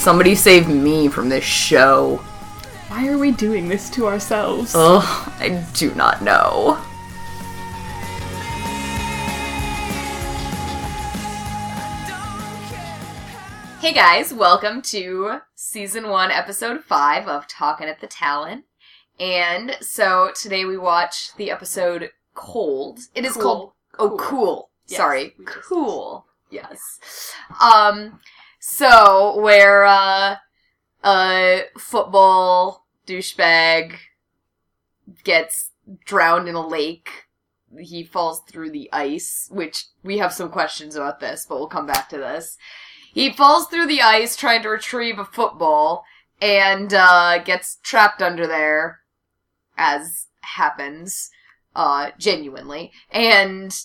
Somebody save me from this show. Why are we doing this to ourselves? Ugh, I do not know. Hey guys, welcome to season one, episode five of Talking at the Talent. And so today we watch the episode Cold. It is Cool. called Oh Cool. Yes, Sorry. Cool. Yes. Um so where uh a football douchebag gets drowned in a lake. He falls through the ice, which we have some questions about this, but we'll come back to this. He falls through the ice trying to retrieve a football and uh, gets trapped under there, as happens, uh, genuinely, and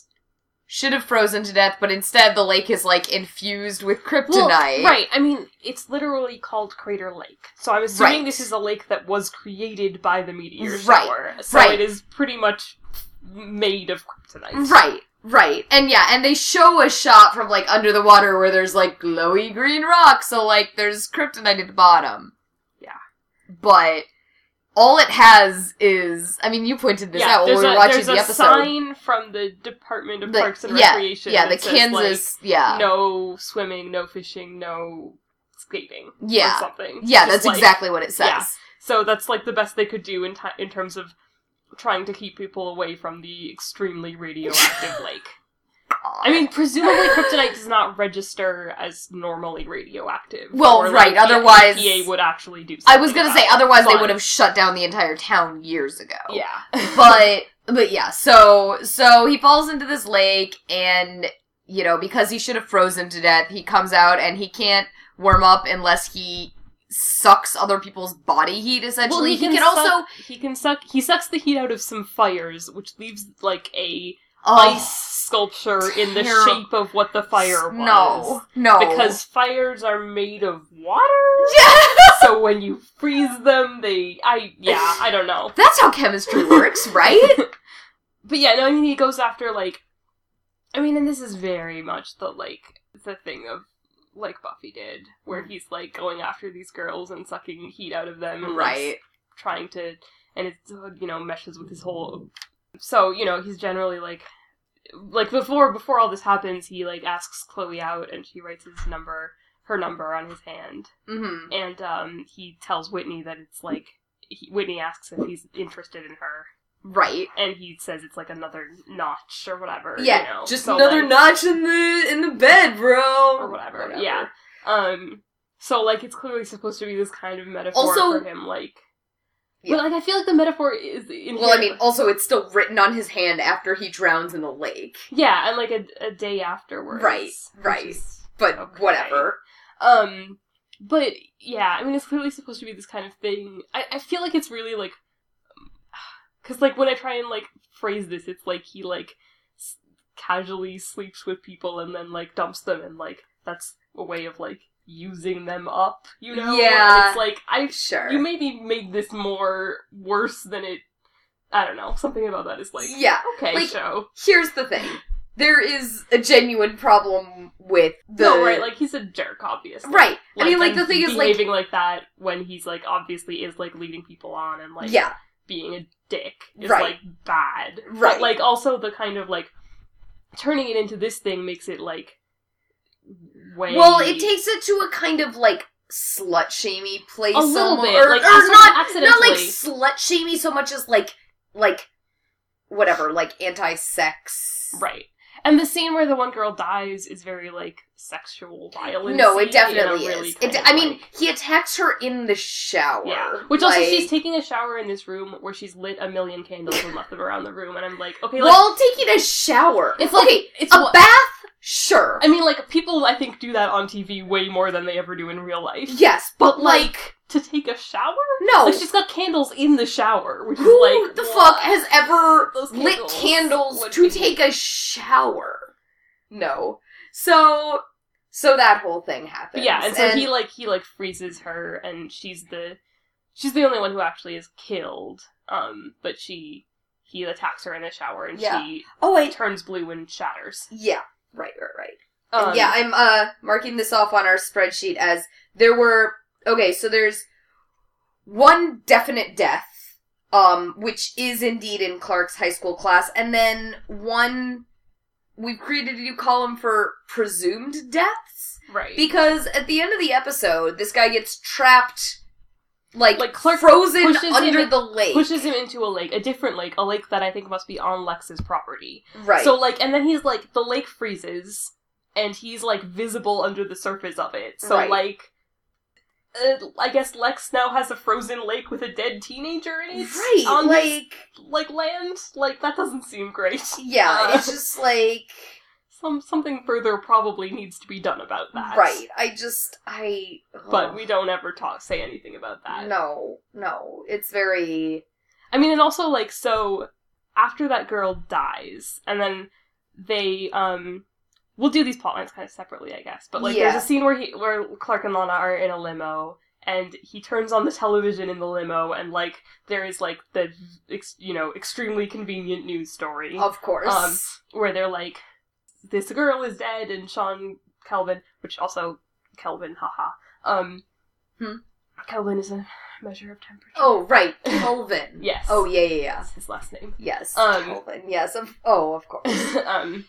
should have frozen to death, but instead the lake is like infused with kryptonite. Well, right. I mean, it's literally called Crater Lake. So I'm assuming Right. this is a lake that was created by the meteor Right, shower. So right. it is pretty much made of kryptonite. Right, right. And yeah, and they show a shot from like under the water where there's like glowy green rock, so like there's kryptonite at the bottom. Yeah. But all it has is I mean you pointed this Yeah, out when we were a, watching there's the a episode. sign from the Department of The- Parks and yeah, Recreation. yeah, the says, like, Kansas yeah. no swimming, no fishing, no skating. Yeah. Or something. yeah, Just that's like- exactly what it says. yeah. So that's like the best they could do in ti in terms of trying to keep people away from the extremely radioactive lake. I mean, presumably kryptonite does not register as normally radioactive. Well, right, the otherwise- EPA would actually do. I was gonna say otherwise they would have shut down the entire town years ago. Yeah, but but yeah, so so he falls into this lake and you know, because he should have frozen to death, he comes out and he can't warm up unless he sucks other people's body heat essentially. he, can, also suck, he can suck he sucks the heat out of some fires, which leaves like a oh, ice sculpture in the terrible. shape of what the fire was. No. No. because fires are made of water. Yeah. so when you freeze them, they I yeah I don't know. That's how chemistry works, right? But yeah, no, I mean he goes after like, I mean, and this is very much the like the thing of like Buffy did, where Mm. he's like going after these girls and sucking heat out of them, and, like, right. trying to, and it uh, you know meshes with his whole. So you know he's generally like, like before before all this happens, he like asks Chloe out, and she writes his number, her number on his hand, hmm and um he tells Whitney that it's like. He, Whitney asks if he's interested in her, Right. and he says it's like another notch or whatever. Yeah. you know? Just So, another like, notch in the in the bed, bro. or whatever. Yeah. Um. So like it's clearly supposed to be this kind of metaphor Also- for him, like. Yeah. But like I feel like the metaphor is. Well, I mean, also it's still written on his hand after he drowns in the lake. yeah, and like a, a day afterwards. Right, right. is- But Okay. whatever. Um. But yeah, I mean, it's clearly supposed to be this kind of thing. I I feel like it's really like. Because like when I try and like phrase this, it's like he like s- casually sleeps with people and then like dumps them, and like that's a way of like using them up, you know? Yeah. it's like I Sure. you maybe made this more worse than it. I don't know. Something about that is like yeah. okay, like- show. Here's the thing. There is a genuine problem with the no, right? Like he's a jerk, obviously. Right. I mean, like the thing is, like, behaving like that when he's like obviously is like leading people on and like yeah, being a dick is Right. like bad. Right. But like also the kind of like turning it into this thing makes it like way Well, it takes it to a kind of like slut shamey place, A little bit, or, like, or not, not like slut shamey so much as like, like, whatever, like anti-sex. right. And the scene where the one girl dies is very like sexual violence. No, it definitely really is. It, I mean, he attacks her in the shower. Yeah. Which also she's taking a shower in this room where she's lit a million candles and left them around the room, and I'm like, okay, like While taking a shower. it's like okay, it's a what- bath, sure. I mean, like people I think do that on TV way more than they ever do in real life. yes, but like, Like to take a shower? no. Like she's got candles in the shower, which Who is like the fuck has ever Those lit candles candles to take a shower? No. So, so that whole thing happens. yeah, and so he like he like freezes her, and she's the she's the only one who actually is killed. Um, but she he attacks her in the shower, and Yeah. she Oh wait. turns blue and shatters. Yeah. Right. Right. Right. Um, yeah, I'm uh marking this off on our spreadsheet as there were okay, so there's one definite death, um, which is indeed in Clark's high school class, and then one we've created a new column for presumed deaths right. because at the end of the episode, this guy gets trapped, like, Like, Clark frozen pushes him under the lake. pushes him into a lake, a different lake, a lake that I think must be on Lex's property. right. So like, and then he's like, the lake freezes, and he's like visible under the surface of it. So Right. like, uh, I guess Lex now has a frozen lake with a dead teenager in it. right, on like his, like land. Like that doesn't seem great. yeah, Uh, it's just like Some something further probably needs to be done about that. right. I just I But we don't ever talk say anything about that. No, no. It's very I mean, and also like so after that girl dies, and then they um we'll do these plot lines kind of separately, I guess. But like, Yeah. there's a scene where he where Clark and Lana are in a limo, and he turns on the television in the limo, and like there is like the ex- you know extremely convenient news story of course. Um, where they're like, this girl is dead, and Sean Kelvin, which also Kelvin, haha. Um, Hmm. Kelvin is a measure of temperature. oh, right. Kelvin. Yes. Oh, yeah, yeah, yeah. That's his last name. Yes. Um, Kelvin. Yes. Of, oh, of course. um,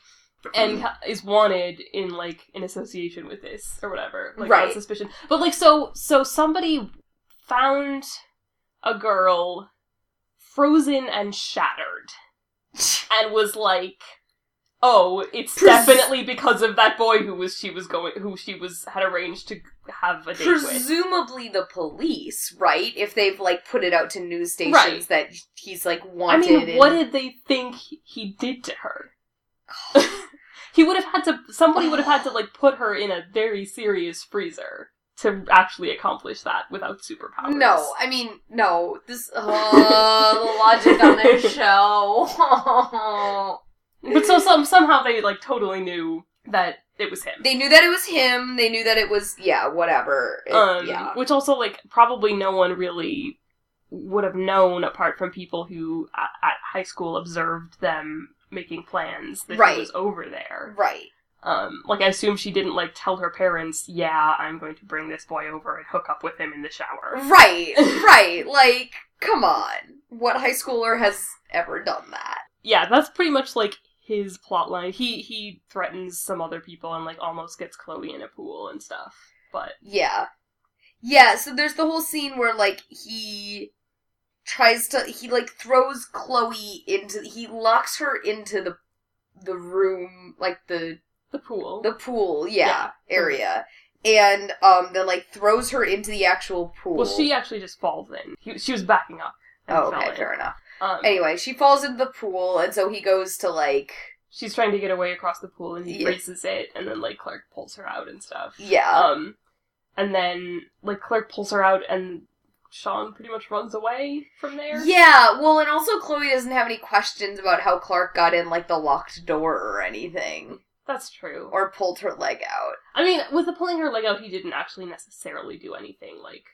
and mm. is wanted in like in association with this or whatever, like Right. on suspicion. But like so, so somebody found a girl frozen and shattered, and was like, "Oh, it's Pres- definitely because of that boy who was she was going who she was had arranged to have a date with." Presumably the police, right? If they've like put it out to news stations Right. that he's like wanted. I mean, and- what did they think he did to her? he would have had to. Somebody would have had to like put her in a very serious freezer to actually accomplish that without superpowers. No, I mean no. This oh, the logic on this show. but so some somehow they like totally knew that it was him. they knew that it was him. They knew that it was yeah, whatever. It- um, yeah, which also like probably no one really would have known apart from people who at, at high school observed them making plans that Right. he was over there. right. Um, like I assume she didn't like tell her parents, "Yeah, I'm going to bring this boy over and hook up with him in the shower." Right, right. Like, come on. What high schooler has ever done that? Yeah, that's pretty much like his plot line. He he threatens some other people and like almost gets Chloe in a pool and stuff. But Yeah. Yeah, so there's the whole scene where, like, he tries to, he, like, throws Chloe into, he locks her into the, the room, like, the, the pool. the pool, yeah, Yeah. area. And, um, then, like, throws her into the actual pool. well, she actually just falls in. He, she was backing up. Oh, okay, fair enough. Um, Anyway, she falls into the pool, and so he goes to, like, she's trying to get away across the pool and he Yeah. races it, and then like Clark pulls her out and stuff. yeah. Um, and then like Clark pulls her out, and Sean pretty much runs away from there. Yeah, well, and also Chloe doesn't have any questions about how Clark got in, like, the locked door or anything. That's true. Or pulled her leg out. I mean, with the pulling her leg out, he didn't actually necessarily do anything. Like,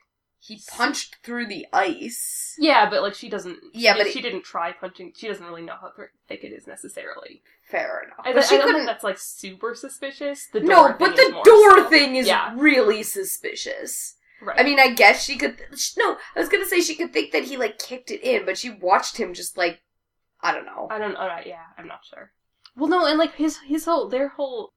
He punched through the ice. yeah, but like she doesn't. Yeah, she, but it- she didn't try punching. She doesn't really know how th- thick it is necessarily. Fair enough. I, But I she don't couldn't. think that's like super suspicious. The door No, but the door so. thing is Yeah. really suspicious. Right. I mean, I guess she could. sh- No, I was gonna say she could think that he like kicked it in, but she watched him just like, I don't know. I don't. All right, yeah, I'm not sure. Well, no, and like his his whole their whole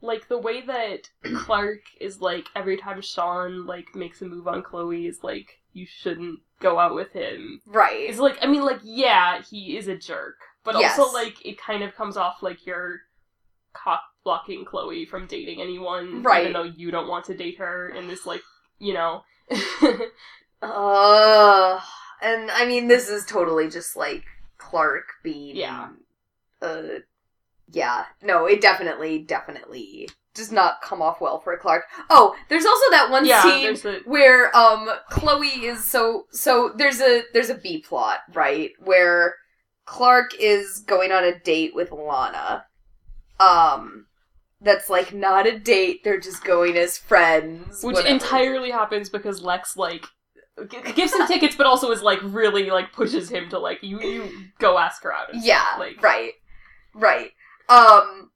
like the way that Clark is like every time Sean like makes a move on Chloe is like you shouldn't go out with him. Right. It's like I mean like yeah he is a jerk, but Yes. also like it kind of comes off like you're cock blocking Chloe from dating anyone, Right. Even though you don't want to date her in this like you know. Uh, and I mean, this is totally just like Clark being. Yeah. Uh, yeah. No, it definitely, definitely does not come off well for Clark. Oh, there's also that one yeah, scene a where um Chloe is so so there's a there's a B plot, right? Where Clark is going on a date with Lana. Um that's like not a date, they're just going as friends. which whatever. entirely happens because Lex like gives him tickets, but also is like really like pushes him to like you you go ask her out. Yeah, stuff, like right. Right. Um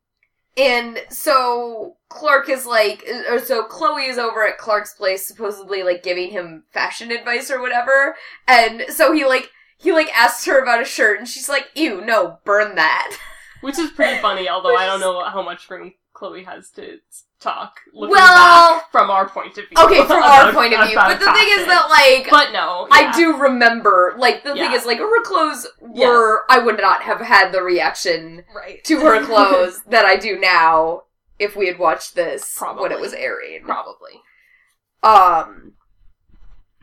And so Clark is like, or so Chloe is over at Clark's place, supposedly like giving him fashion advice or whatever. And so he like, he like asks her about a shirt and she's like, ew, no, burn that. Which is pretty funny, although I don't know how much room Chloe has to talk. Looking Well- back from our point of view. Okay, from our point of view. But the thing is that like, But no, I do remember, like, the thing is, like, her clothes were, I would not have had the reaction right to her clothes that I do now if we had watched this when it was airing. Probably. Um,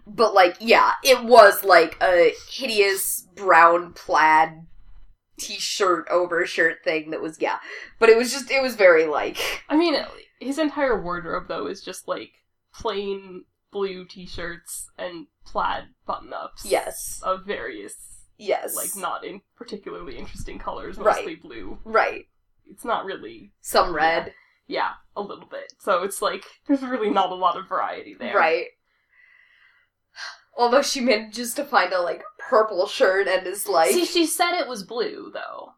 but like, yeah, it was like a hideous brown plaid t-shirt over shirt thing that was, yeah. But it was just, it was very like, I mean, his entire wardrobe though is just like plain blue t-shirts and plaid button-ups. yes, Of various, yes, like not in particularly interesting colors, Right. mostly blue. right. It's not really, Some red, yeah, a little bit. So it's like there's really not a lot of variety there. right. Although she manages to find a like purple shirt and is like See, she said it was blue though.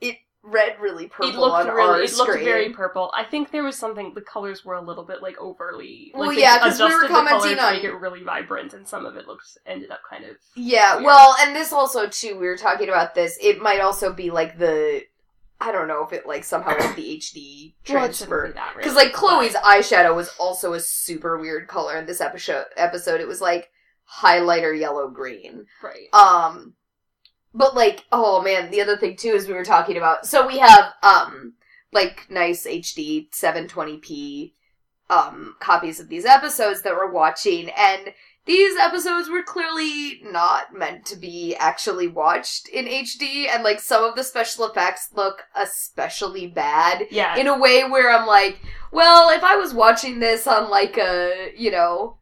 It red really purple it looked on really, our it looked screen. very purple. I think there was something. The colors were a little bit like overly. Like Well, they yeah, 'cause we were adjusted the color commenting to on- make it really vibrant, and some of it looked ended up kind of. Yeah, Weird. well, and this also too. We were talking about this. It might also be like the, I don't know if it like somehow like the HD Well, it shouldn't transfer be that, because really, like Chloe's eyeshadow was also a super weird color in this episode. Episode, it was like highlighter yellow green. right. Um, but like, oh man, the other thing too is we were talking about. So we have um like nice HD 720p um copies of these episodes that we're watching, and these episodes were clearly not meant to be actually watched in HD, and like some of the special effects look especially bad Yeah, in a way where I'm like, well, if I was watching this on like a, you know,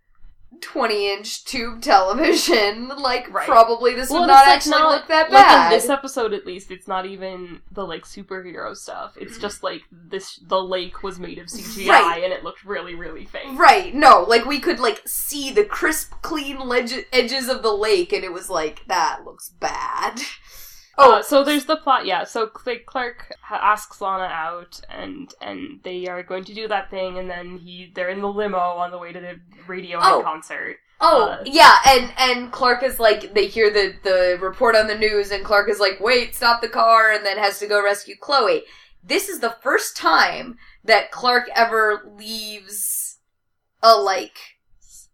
20 inch tube television, like Right. probably this Well, would not like, actually not- look that like bad. in this episode at least, it's not even the like superhero stuff. It's mm. just like this. The lake was made of CGI, Right. and it looked really, really fake. Right, no, like we could like see the crisp, clean ledge- edges of the lake, and it was like, that looks bad. Oh, so there's the plot. Yeah, so Cl- Clark asks Lana out, and and they are going to do that thing, and then he they're in the limo on the way to the Radiohead Oh. concert. Oh Uh, yeah, and and Clark is like they hear the the report on the news, and Clark is like, "Wait, stop the car," and then has to go rescue Chloe. This is the first time that Clark ever leaves a like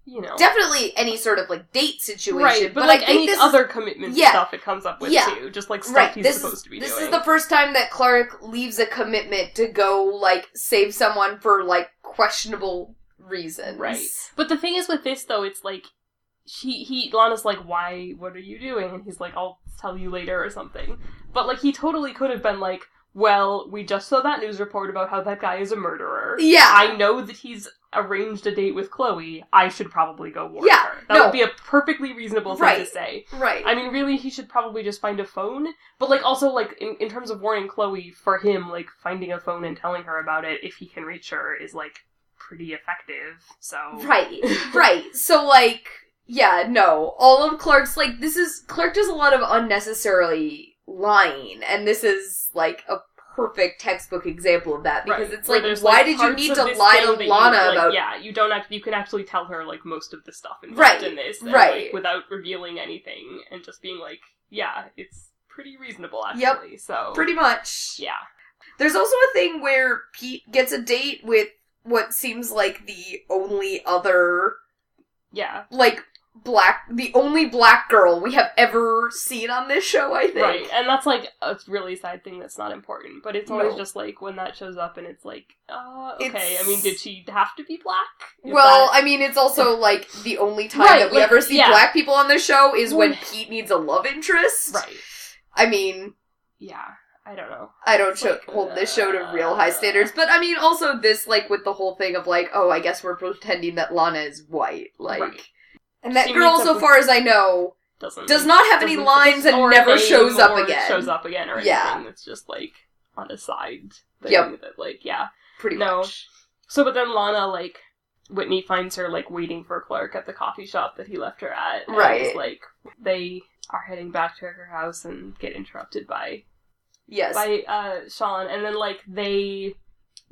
You know, definitely any sort of like date situation, right? But, but, like I any other is, commitment Yeah. stuff, it comes up with Yeah. too, just like stuff right. he's This supposed is to be doing. this doing. is the first time that Clark leaves a commitment to go like save someone for like questionable reasons. Right. But the thing is with this though, it's like she he Lana's like, Why what are you doing? And he's like, I'll tell you later or something. But like he totally could have been like, Well, we just saw that news report about how that guy is a murderer. Yeah. I know that he's arranged a date with Chloe. I should probably go warn Yeah, her. That no. would be a perfectly reasonable thing to Right. say. Right. I mean, really, he should probably just find a phone. But, like, also, like, in, in terms of warning Chloe, for him, like, finding a phone and telling her about it, if he can reach her, is, like, pretty effective. So. Right, right. So like, yeah, no. All of Clark's like this is Clark does a lot of unnecessarily lying, and this is like a perfect textbook example of that because Right, it's like, why did you need to lie to you, Lana like, about? Yeah, you don't act. You can actually tell her like most of the stuff involved Right, in this, and, right. Like, without revealing anything, and just being like, yeah, it's pretty reasonable Yep, actually. So Pretty much. yeah, There's also a thing where Pete gets a date with what seems like the only other yeah, like black the only black girl we have ever seen on this show, I think. right. And that's like a really sad thing that's not important, but it's always No. just like when that shows up, and it's like, uh, okay. It's- I mean, did she have to be black? Is well, that- I mean, it's also like the only time Right, that we like, ever see yeah. black people on this show is when Pete needs a love interest. right. I mean, Yeah, I don't know. I don't show, like, hold this show to real high uh, standards, but I mean, also this like with the whole thing of like, oh, I guess we're pretending that Lana is white, like, Right. And that She girl, meets up so with- far as I know, Doesn't does not have any doesn't- lines and or never name shows up or again. Shows up again or Yeah. anything. It's just like on a side thing Yep. that like yeah. Pretty No. much. So but then Lana like Whitney finds her like waiting for Clark at the coffee shop that he left her at. and Right. it's, like they are heading back to her house and get interrupted by Yes. by uh, Sean, and then like they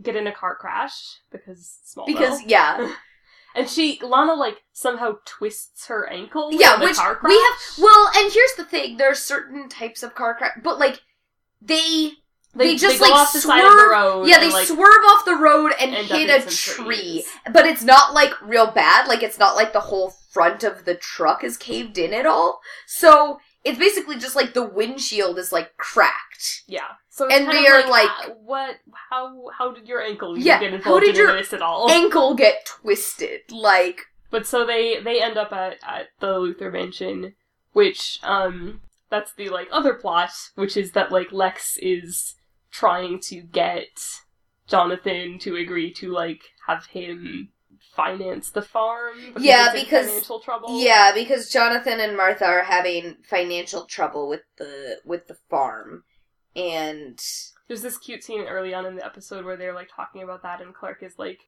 get in a car crash because Smallville. because yeah, and she Lana like somehow twists her ankle. yeah. in the Which car crash. we have. Well, and here's the thing: there are certain types of car crash, but like they they just, go like, off the side of the swerve- road. yeah they like, swerve off the road and hit a tree, trees. but it's not like real bad. Like it's not like the whole front of the truck is caved in at all. So it's basically just like the windshield is like cracked. Yeah. So And they are, like, like- uh, what? How? How did your ankle Yeah, get how involved did in your this at all? Ankle get twisted. Like But so they they end up at at the Luthor Mansion, which um that's the like other plot, which is that like Lex is trying to get Jonathan to agree to like have him finance the farm. Because Yeah, because- financial trouble. Yeah, because Jonathan and Martha are having financial trouble with the with the farm. And There's this cute scene early on in the episode where they're like talking about that, and Clark is like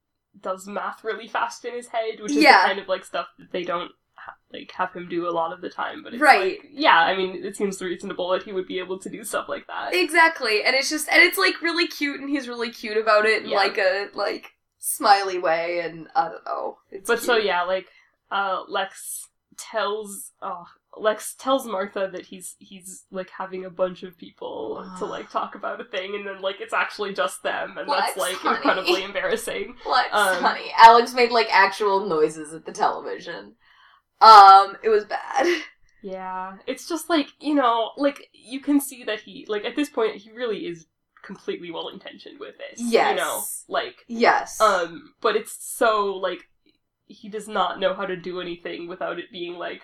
does math really fast in his head, which is Yeah. the kind of like stuff that they don't ha- like have him do a lot of the time. But it's Right. like, yeah, I mean, it seems reasonable that he would be able to do stuff like that. exactly, and it's just and it's like really cute and he's really cute about it in Yeah. like a like smiley way and I don't know. It's but so yeah, like uh, Lex tells oh, Lex tells Martha that he's he's like having a bunch of people to like talk about a thing, and then like it's actually just them, and Lex, that's like honey. incredibly embarrassing. Lex, um, honey. Alex made like actual noises at the television. Um, it was bad. Yeah, it's just like you know, like you can see that he like at this point he really is completely well intentioned with this. Yes. you know, like Yes. um, but it's so like he does not know how to do anything without it being like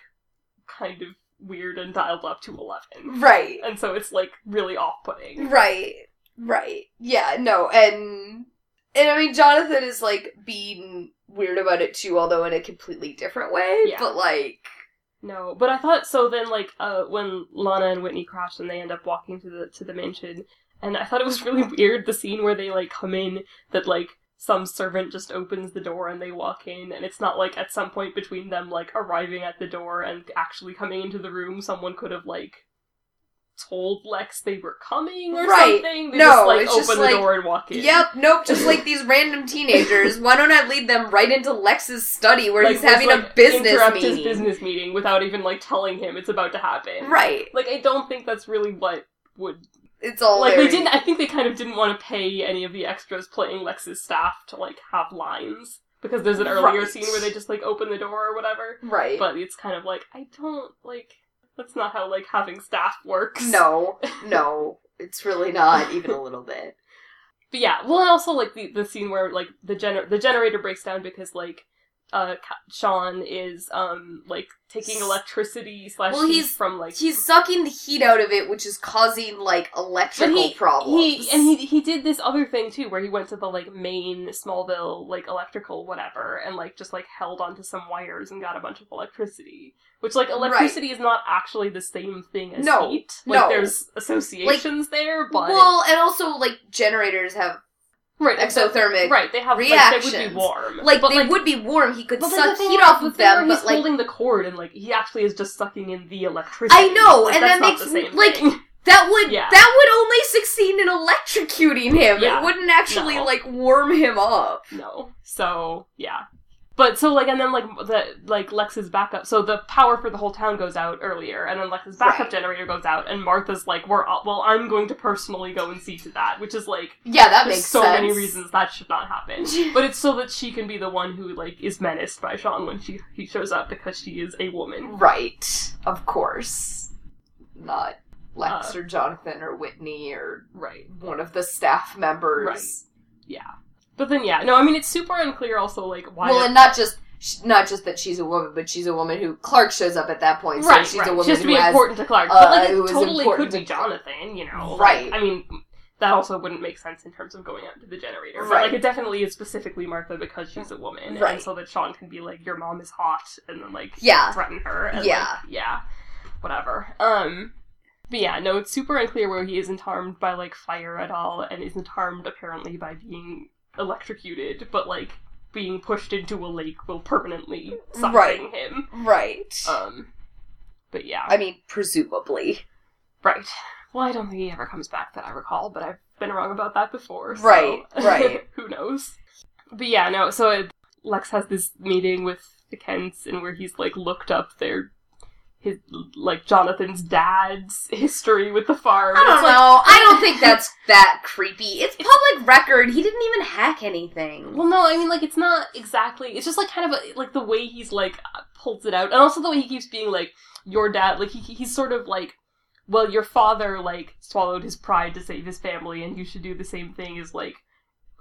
kind of weird and dialed up to eleven, right. and so it's like really off-putting. Right. Right. Yeah, no, and and I mean Jonathan is like being weird about it too, although in a completely different way. Yeah. But like No, but I thought so. Then, like, uh, when Lana and Whitney crash and they end up walking to the to the mansion, and I thought it was really weird the scene where they like come in that like some servant just opens the door and they walk in, and it's not like at some point between them like arriving at the door and actually coming into the room, someone could have like told Lex they were coming or Right. something. They No, just like it's open just the like, door and walk in. Yep, nope, just like these random teenagers. Why don't I lead them right into Lex's study where Like, he's having a business interrupt meeting? his business meeting without even like telling him it's about to happen. Right. Like I don't think that's really what would It's all like they didn't. I think they kind of didn't want to pay any of the extras playing Lex's staff to like have lines because there's an earlier Right. scene where they just like open the door or whatever. Right. But it's kind of like I don't like. That's not how like having staff works. no, no, it's really not even a little bit. But yeah, well, and also like the the scene where like the gener- the generator breaks down because like uh Sean is um like taking electricity slash Well, heat he's- from like He's sucking the heat out of it, which is causing like electrical he- problems. He and he he did this other thing too, where he went to the like main Smallville like electrical whatever, and like just like held onto some wires and got a bunch of electricity. Which like electricity is not actually the same thing as No, heat. Like no. there's associations there, but well, and also like generators have right exothermic. right they have like they would be reactions. warm, Like but they would be warm. He could suck the heat off of where them, he's but like holding the cord and like he actually is just sucking in the electricity. I know, Like, and that's that not makes the same like, thing. that would Yeah. that would only succeed in electrocuting him. Yeah. It wouldn't actually No. like warm him up. No. So yeah. But so like and then like the like Lex's backup so the power for the whole town goes out earlier and then Lex's backup Right. generator goes out and Martha's like we're well I'm going to personally go and see to that which is like Yeah, that there's makes so sense. many reasons that should not happen. but it's so that she can be the one who like is menaced by Sean when she he shows up because she is a woman. Right, of course, not Lex Uh, or Jonathan or Whitney or Right. one of the staff members. Right. But then yeah, no, I mean it's super unclear also like why Well, and not just not just that she's a woman, but she's a woman who Clark shows up at that point, so right, she's right. a woman she has to who be has important to Clark. uh, but like who it totally could be Jonathan, you know. like, Right. I mean that also wouldn't make sense in terms of going out to the generator. But Right. like it definitely is specifically Martha because she's a woman. Right. And so that Sean can be like, Your mom is hot and then like Yeah. threaten her and Yeah. like, yeah. Whatever. Um but yeah, no, it's super unclear where he isn't harmed by like fire at all and isn't harmed apparently by being electrocuted, but like being pushed into a lake will permanently something Right. him. right. Um but yeah. I mean, presumably. Right. Well, I don't think he ever comes back that I recall, but I've been wrong about that before. so- Right, right. Who knows? But yeah, no. So it, Lex has this meeting with the Kents, and where he's like looked up their his like Jonathan's dad's history with the farm. I don't like, know. I don't think that's that creepy. It's public record. He didn't even hack anything. Well, no, I mean, like, it's not exactly. It's just like kind of a, like the way he's like pulls it out, and also the way he keeps being like your dad. Like he he's sort of like, well, your father like swallowed his pride to save his family, and you should do the same thing. Is like,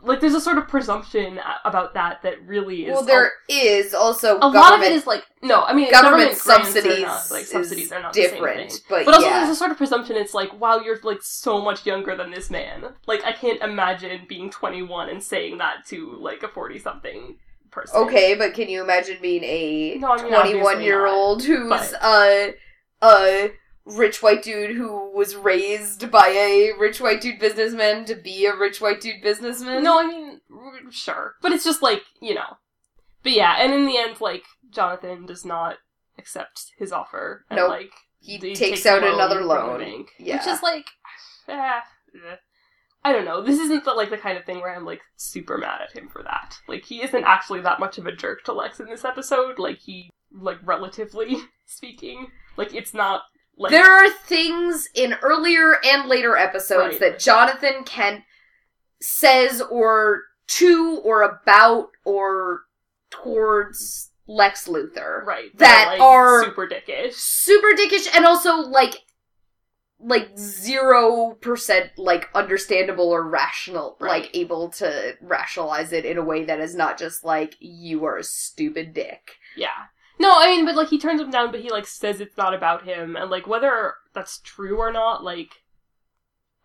like there's a sort of presumption about that that really is. well, there is also a, lot of it is like no, I mean government, government, subsidies. not, like subsidies are not the same different, thing. but, But also, yeah. there's a sort of presumption. It's like, wow, you're like so much younger than this man. Like, I can't imagine being 21 and saying that to like a 40 something person. Okay, but can you imagine being a No, I mean, 21 year old who's but- a a rich white dude who was raised by a rich white dude businessman to be a rich white dude businessman? No, I mean, r- sure, but it's just like you know. But yeah, and in the end, like Jonathan does not accept his offer, and Nope. like he, he takes, a out loan another loan. bank, Yeah. which is like, eh, eh. I don't know. This isn't the, like the kind of thing where I'm like super mad at him for that. Like he isn't actually that much of a jerk to Lex in this episode. Like he, like relatively speaking, like it's not like there are things in earlier and later episodes Right. that Jonathan Kent says or to or about or towards Lex Luthor. right that like, are- super dickish. super dickish and also like like zero percent like understandable or rational Right. like able to rationalize it in a way that is not just like you are a stupid dick Yeah. No, I mean, but like he turns him down, but he like says it's not about him, and like whether that's true or not, like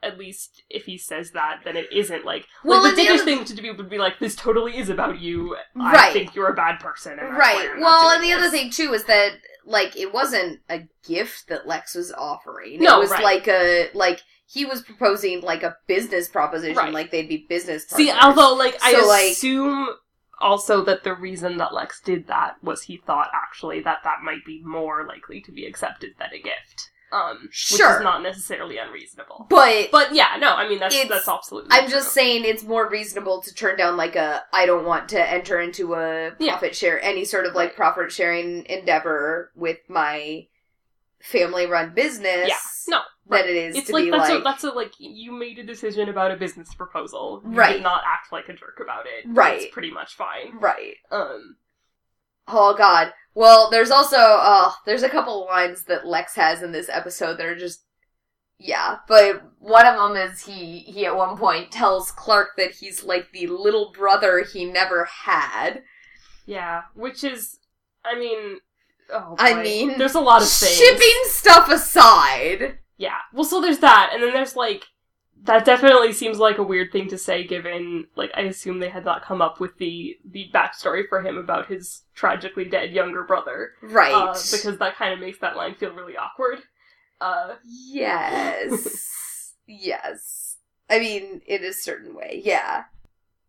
at least if he says that, then it isn't like Well, like the the other- thing to do would be like this totally is about you. Right. I Right. think you're a bad person. And right well and the other thing too is that like it wasn't a gift that lex was offering No, it was right. like a like he was proposing like a business proposition Right. like they'd be business See, although like I So, like- assume also that the reason that Lex did that was he thought actually that that might be more likely to be accepted than a gift. Um, which is not necessarily unreasonable. but But yeah, no, I mean that's that's absolutely. I'm true. just saying it's more reasonable to turn down like a I don't want to enter into a Yeah. profit share any sort of like profit sharing endeavor with my family run business. Yeah. No, is it's to like be that's like a that's a like you made a decision about a business proposal. You Right. Did not act like a jerk about it. Right. It's pretty much fine. right. Um. Oh god. Well, there's also uh there's a couple lines that Lex has in this episode that are just yeah, but one of them is he he at one point tells Clark that he's like the little brother he never had. Yeah. Which is, I mean. Oh, I mean, there's a lot of things. Shipping stuff aside. Yeah. Well, so there's that, and then there's like that definitely seems like a weird thing to say given like I assume they had not come up with the the backstory for him about his tragically dead younger brother. Right. Uh, because that kind of makes that line feel really awkward. Uh Yes. yes. I mean, in a certain way, yeah.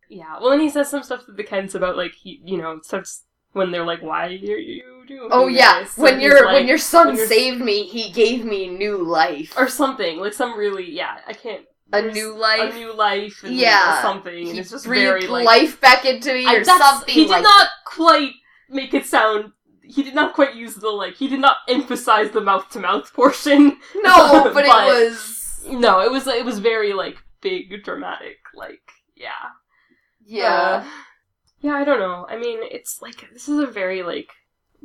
yeah. Well and he says some stuff to the Kents about like he you know, starts when they're like, Why are you Oh yeah, when your like- when your son when saved me, he gave me new life. or something. Like some really yeah, I can't a new life. a new life and Yeah. something and he it's just breathed very like life back into me or something. He did like not quite make it sound. He did not quite use the like. He did not emphasize the mouth to mouth portion. No, but, but- it was No, it was it was very like big dramatic. Like yeah, yeah. Uh, yeah. I don't know. I mean, it's like this is a very like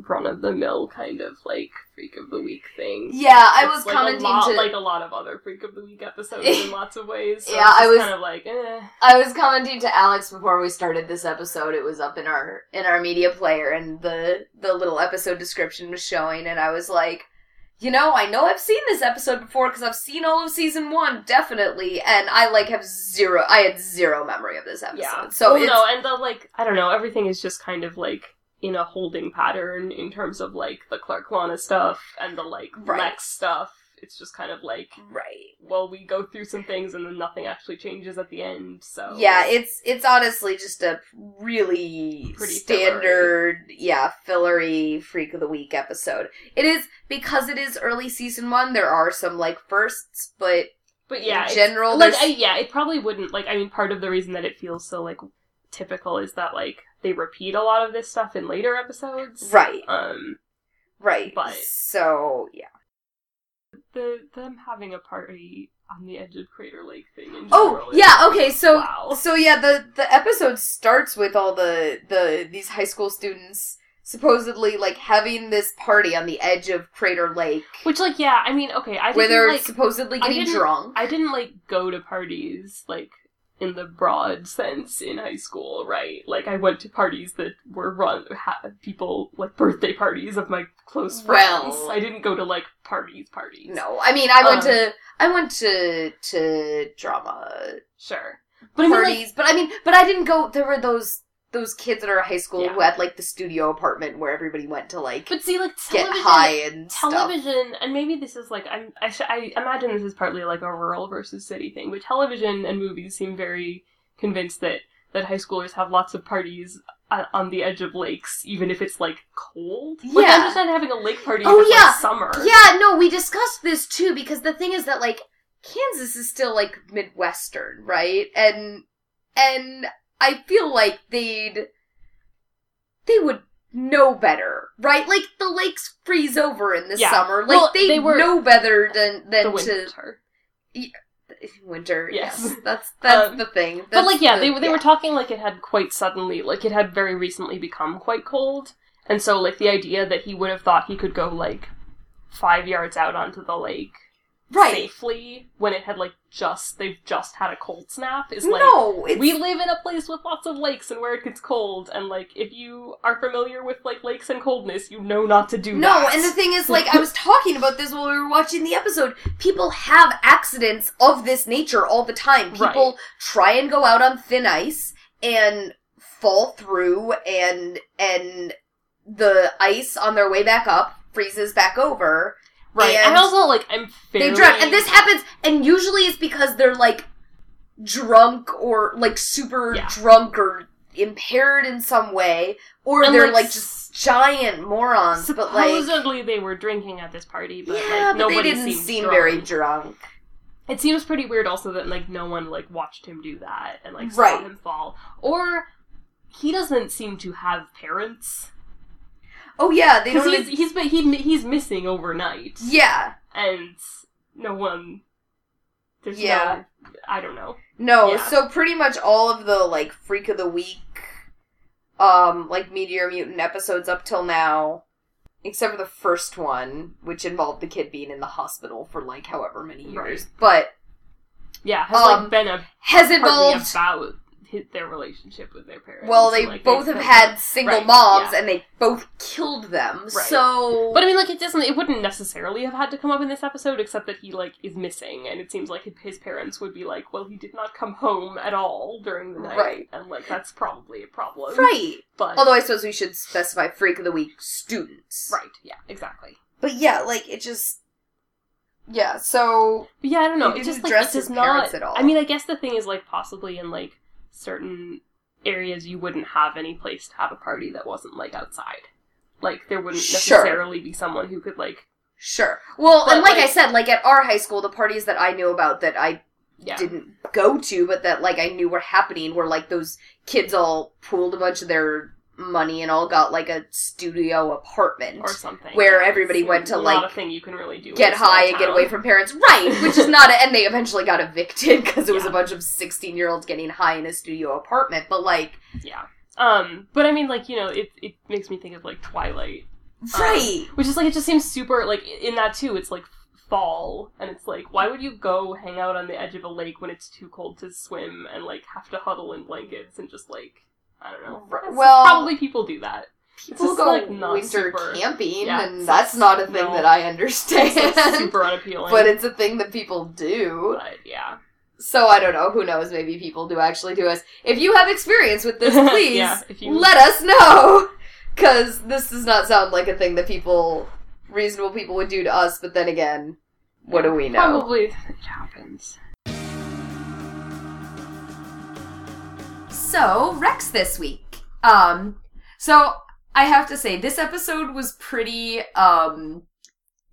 run of the mill kind of like freak of the week thing. yeah, I It's, was like, commenting a lot, to like a lot of other freak of the week episodes in lots of ways. So Yeah, I was- kind of like eh. I was commenting to Alex before we started this episode. It was up in our in our media player, and the the little episode description was showing, and I was like, you know, I know I've seen this episode before because I've seen all of season one, definitely, and I like have zero. I had zero memory of this episode, Yeah. so well, no, and the like I don't know, everything is just kind of like in a holding pattern in terms of like the Clark Lana stuff and the like Right. Lex stuff it's just kind of like, Right. well, we go through some things and then nothing actually changes at the end. So Yeah, it's it's honestly just a really Pretty standard, yeah, fillery freak of the week episode. It is because it is early season one. There are some like firsts, but but yeah, in general, like I, yeah, it probably wouldn't like. I mean, part of the reason that it feels so like typical is that like they repeat a lot of this stuff in later episodes. right, Um, right. but- so yeah. the them having a party on the edge of Crater Lake thing. In Oh yeah, okay. So Wow. so yeah, the the episode starts with all the the these high school students supposedly like having this party on the edge of Crater Lake Which like yeah, I mean okay, I where didn't they're like supposedly I getting didn't- drunk. I didn't like go to parties like in the broad sense in high school, right? Like I went to parties that were run ha- people like birthday parties of my close friends. Well- I didn't go to like parties parties. No, I mean I went Um, to I went to to drama Sure. But I mean parties, like but I mean, but I didn't go. There were those those kids at our high school Yeah. who had like the studio apartment where everybody went to like but see like get high and stuff. television and maybe this is like I'm, I, sh- I imagine this is partly like a rural versus city thing but television and movies seem very convinced that that high schoolers have lots of parties on, on the edge of lakes even if it's like cold like i Yeah. understand having a lake party Oh, yeah. like summer Yeah, no, we discussed this too because the thing is that like Kansas is still like midwestern, right? And and I feel like they'd they would know better, right? Like the lakes freeze over in the Yeah. summer. Like Well, they, they were- know better than than to winter winter. Yes. Yes, that's that's Um, the thing. but like yeah the- they, they were talking like it had quite suddenly like it had very recently become quite cold and so like the idea that he would have thought he could go like five yards out onto the lake right. safely when it had like just they've just had a cold snap is like no, it's, we live in a place with lots of lakes and where it gets cold and like if you are familiar with like lakes and coldness you know not to do no, that and the thing is, like, I was talking about this while we were watching the episode. People have accidents of this nature all the time. People Right. try and go out on thin ice and fall through, and and the ice on their way back up freezes back over. Right and and also like i'm fairly They drown, and this happens, and usually it's because they're like drunk or like super Yeah. drunk or impaired in some way, or And, they're like, like just giant morons. But like, supposedly they were drinking at this party but yeah, like but they nobody didn't seemed seem drunk. very drunk. it seems pretty weird also that like no one like watched him do that and like saw Right. him fall or he doesn't seem to have parents Oh yeah, they don't. he's even- he's he, he's missing overnight yeah, and no one there's Yeah. no I don't know no. Yeah. So pretty much all of the like freak of the week, um, like Meteor Mutant episodes up till now, except for the first one, which involved the kid being in the hospital for like however many years, Right. but yeah has Um, like been a has involved. about his, their relationship with their parents Well, they and, like, both have had single Right, moms, yeah. and they both killed them. Right. So, But I mean, like, it doesn't. It wouldn't necessarily have had to come up in this episode, except that he like is missing, and it seems like his parents would be like, "Well, he did not come home at all during the night," Right. and like that's probably a problem, right. But Although I suppose we should specify freak of the week students. right, yeah, exactly. But yeah, like it just. Yeah. So yeah, I don't know. It just like it does not. at all. I mean, I guess the thing is like possibly in like certain areas you wouldn't have any place to have a party that wasn't like outside. Like there wouldn't Sure. necessarily be someone who could like Sure. Well, But, and like, I said, like at our high school, the parties that I knew about that I yeah didn't go to, but that like I knew were happening, were like those kids all pooled a bunch of their money and all got like a studio apartment or something where Yeah, everybody went to, like, thing you can really do. get high and get away from parents, right? Which is not, a, and they eventually got evicted because it was Yeah. a bunch of sixteen-year-olds getting high in a studio apartment. But like, Yeah. Um, but I mean, like you know, it it makes me think of like Twilight, Um, right? which is like it just seems super like in that too. It's like fall, and it's like why would you go hang out on the edge of a lake when it's too cold to swim and like have to huddle in blankets and just like I don't know. Oh, right, well- probably people do that. People just, go like, not winter super- camping, Yeah, and that's not a thing no. that I understand. like, super unappealing. but it's a thing that people do. but yeah, So I don't know. Who knows? Maybe people do actually do us. If you have experience with this, please Yeah, you- let us know. Because this does not sound like a thing that people, reasonable people, would do to us. But then again, What do we know? Probably it happens. So, Rex this week. Um, so I have to say, this episode was pretty, um,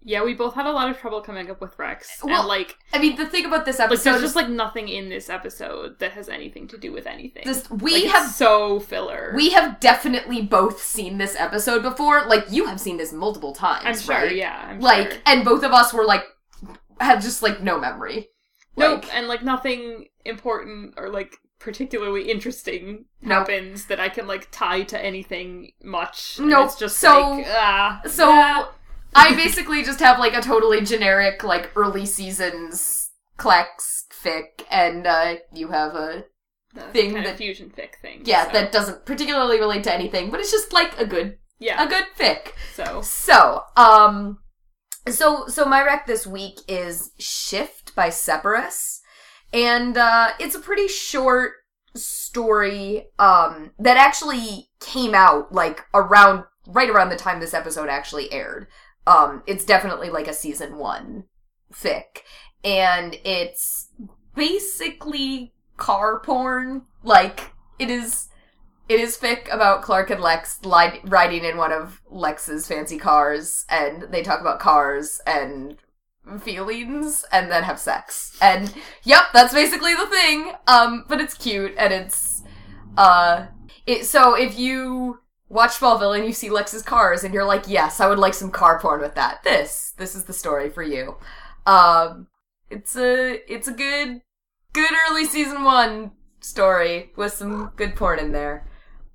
Yeah, we both had a lot of trouble coming up with Rex. Well, and like, I mean, the thing about this like episode there's is just like nothing in this episode that has anything to do with anything. this, Like, we it's have so filler. we have definitely both seen this episode before. Like you have seen this multiple times, I'm sure, right? yeah. I'm Like, sure. and both of us were like, have just like no memory. Nope, and like nothing important or like particularly interesting Nope. happens that I can like tie to anything much. No, Nope, It's just so- like ah. So ah. I basically just have like a totally generic like early seasons Klex fic, and uh, you have a thing that- fusion fic thing. yeah so, that doesn't particularly relate to anything, but it's just like a good yeah. a good fic. so So, um, so so my rec this week is Shift by Separus, and uh, it's a pretty short story um that actually came out like around right around the time this episode actually aired. Um, it's definitely like a season one fic, and it's basically car porn. Like it is it is fic about Clark and Lex li- riding in one of Lex's fancy cars, and they talk about cars and feelings, and then have sex. And yep, that's basically the thing. Um, but it's cute and it's uh, it. So if you watch Smallville and you see Lex's cars, and you're like, yes, I would like some car porn with that. This, this is the story for you. Um, it's a, it's a good, good early season one story with some good porn in there.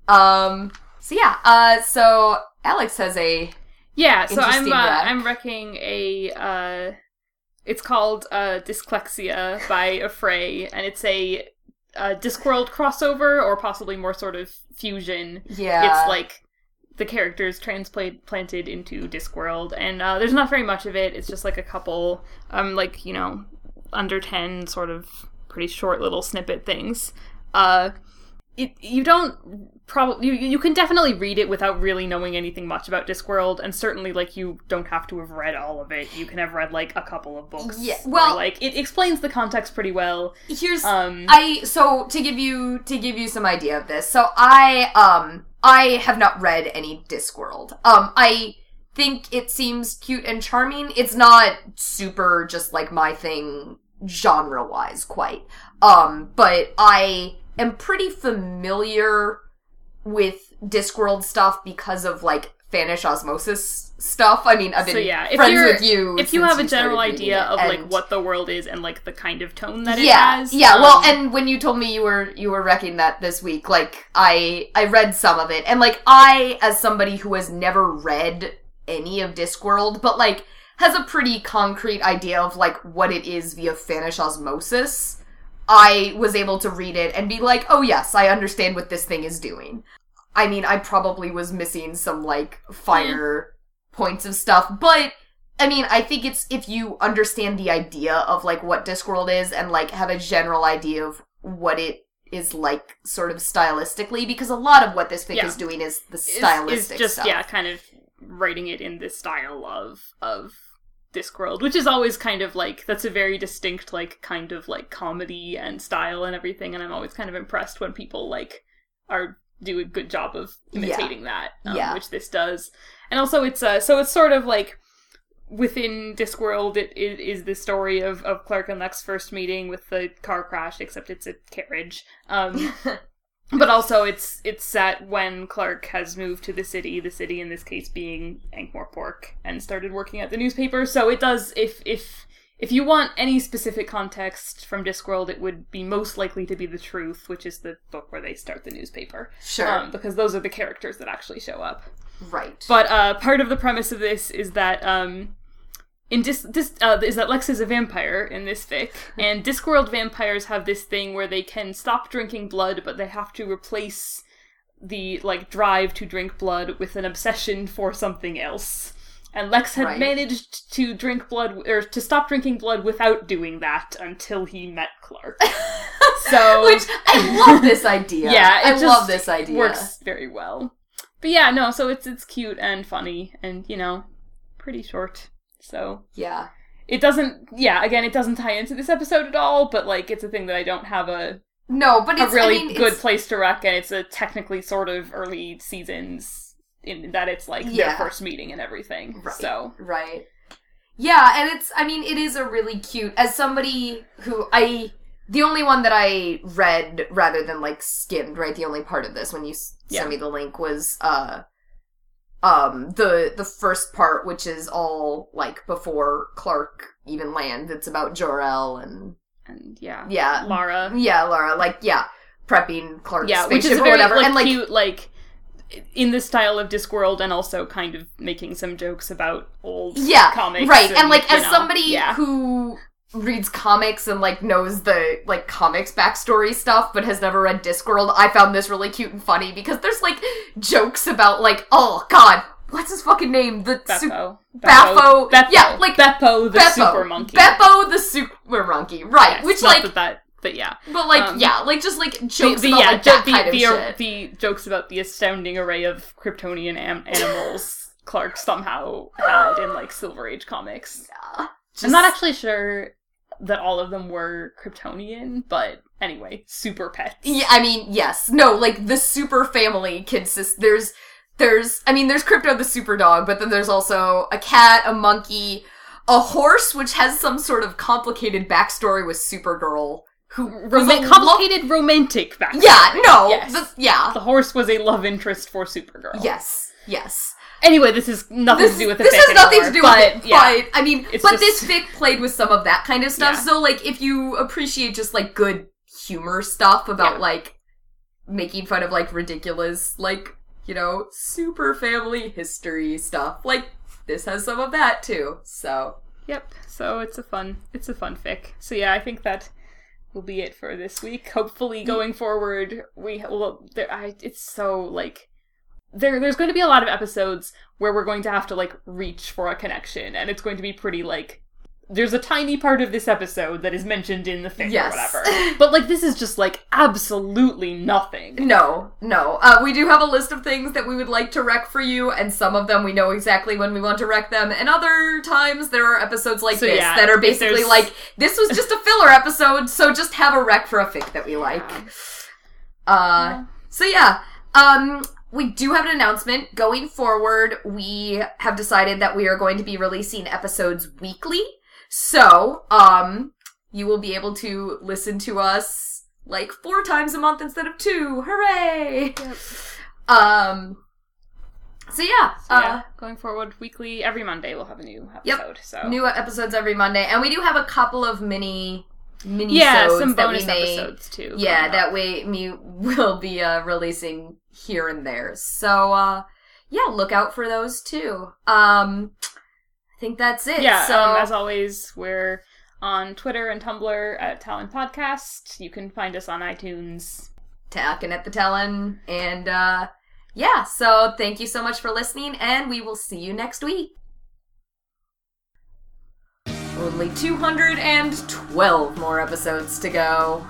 Um, so yeah, uh, so Alex has a, Yeah, so I'm uh. I'm reccing a uh it's called uh Dysklexia by Affray and it's a uh, Discworld crossover or possibly more sort of fusion. yeah. It's like the characters transplanted into Discworld and uh there's not very much of it. It's just like a couple um like, you know, under 10 sort of pretty short little snippet things. Uh it, you don't probably you, you can definitely read it without really knowing anything much about Discworld, and certainly like you don't have to have read all of it. You can have read like a couple of books. Yeah, or, well- like it explains the context pretty well. Here's, Um, I so to give you to give you some idea of this. So I um I have not read any Discworld. Um I think it seems cute and charming. It's not super just like my thing genre wise quite. Um but I am pretty familiar with Discworld stuff because of like fannish osmosis stuff. I mean, I've been So, yeah, if friends with you. if you have a general idea of like what the world is and like the kind of tone that yeah, it has, yeah. well, um, and when you told me you were you were reccing that this week, like I I read some of it, and like I, as somebody who has never read any of Discworld, but like has a pretty concrete idea of like what it is via fannish osmosis. I was able to read it and be like, oh yes, I understand what this thing is doing. I mean, I probably was missing some like finer points of stuff, but I mean, I think it's if you understand the idea of like what Discworld is and like have a general idea of what it is like sort of stylistically, because a lot of what this fic Yeah. is doing is the is, stylistic is just stuff. yeah, kind of writing it in the style of of Discworld, which is always kind of like that's a very distinct like kind of like comedy and style and everything, and I'm always kind of impressed when people like are do a good job of imitating that, um, Yeah. which this does. And also, it's uh, so it's sort of like within Discworld, it is, is the story of, of Clark and Lex first meeting with the car crash, except it's a carriage. Um, but also it's it's set when Clark has moved to the city, the city in this case being Ankh-Morpork, and started working at the newspaper. So it does if if if you want any specific context from Discworld, it would be most likely to be the Truth, which is the book where they start the newspaper, sure, um, because those are the characters that actually show up. right. But uh, part of the premise of this is that um, in dis, dis uh, is that Lex is a vampire in this fic, and Discworld vampires have this thing where they can stop drinking blood, but they have to replace the like drive to drink blood with an obsession for something else. And Lex had Right. managed to drink blood or to stop drinking blood without doing that until he met Clark. so Which I love this idea. yeah, it I love this idea. Works very well. But yeah, no, so it's it's cute and funny and you know, pretty short. So Yeah, it doesn't. Yeah, again, it doesn't tie into this episode at all. But like, it's a thing that I don't have a No, but it's a really I mean, good place to rec, and it's a technically sort of early seasons in that it's like Yeah. their first meeting and everything. Right. So Right. Yeah, and it's I mean it is a really cute as somebody who I the only one that I read rather than like skimmed, right? The only part of this when you Yeah. sent me the link was uh um the the first part which is all like before Clark even lands. It's about Jor-El and and yeah, yeah. Lara. Yeah, Laura, like yeah, prepping Clark's Yeah, which is very whatever. like, and like cute, like in the style of Discworld, and also kind of making some jokes about old yeah comics, right and, like as know, somebody yeah. who reads comics and like knows the like comics backstory stuff but has never read discworld i found this really cute and funny because there's like jokes about like oh god what's his fucking name the su- Beppo. Beppo. Beppo. Yeah, like, Beppo the Beppo. super monkey. beppo the super monkey right Yes, which not like that, that but yeah. but like um, yeah like just like jokes the- about yeah, like that the, kind of the, shit the jokes about the astounding array of Kryptonian am- animals Clark somehow had in like Silver Age comics. Yeah. I'm not actually sure that all of them were Kryptonian, but anyway, super pets. Yeah, I mean, yes. No, like the super family consists there's there's I mean there's Krypto the super dog, but then there's also a cat, a monkey, a horse which has some sort of complicated backstory with Supergirl who Roma- a lo- complicated romantic backstory. Yeah, no. Yes. the- yeah. The horse was a love interest for Supergirl. Yes. Yes. Anyway, this is nothing This, to do with the this fic has nothing to anymore, do but, with it, yeah. but I mean, but just- this fic played with some of that kind of stuff. Yeah. So, like, if you appreciate just like good humor stuff about Yeah. like making fun of like ridiculous, like you know, super family history stuff, like this has some of that too. So, Yep. So it's a fun it's a fun fic. So yeah, I think that will be it for this week. Hopefully mm. going forward we well there I it's so like there there's going to be a lot of episodes where we're going to have to like reach for a connection and it's going to be pretty like there's a tiny part of this episode that is mentioned in the thing Yes. or whatever. But like this is just like absolutely nothing. no, no, uh, we do have a list of things that we would like to rec for you, and some of them we know exactly when we want to rec them, and other times there are episodes like So, this yeah, that are basically like this was just a filler episode, so just have a rec for a fic that we like. Uh, so yeah, um, we do have an announcement going forward. We have decided that we are going to be releasing episodes weekly. So, um, you will be able to listen to us like four times a month instead of two. Hooray! Um, so yeah, So, yeah, uh, going forward weekly every Monday we'll have a new Yep. episode. So new episodes every Monday, and we do have a couple of mini mini yeah, some bonus may, episodes too. Yeah, up. that way me will be uh, releasing here and there. So uh yeah, look out for those too. Um I think that's it. Yeah, so um, as always, we're on Twitter and Tumblr at Talon Podcast. You can find us on iTunes. talking at the Talon and uh yeah, so thank you so much for listening and we will see you next week. Only 212 more episodes to go.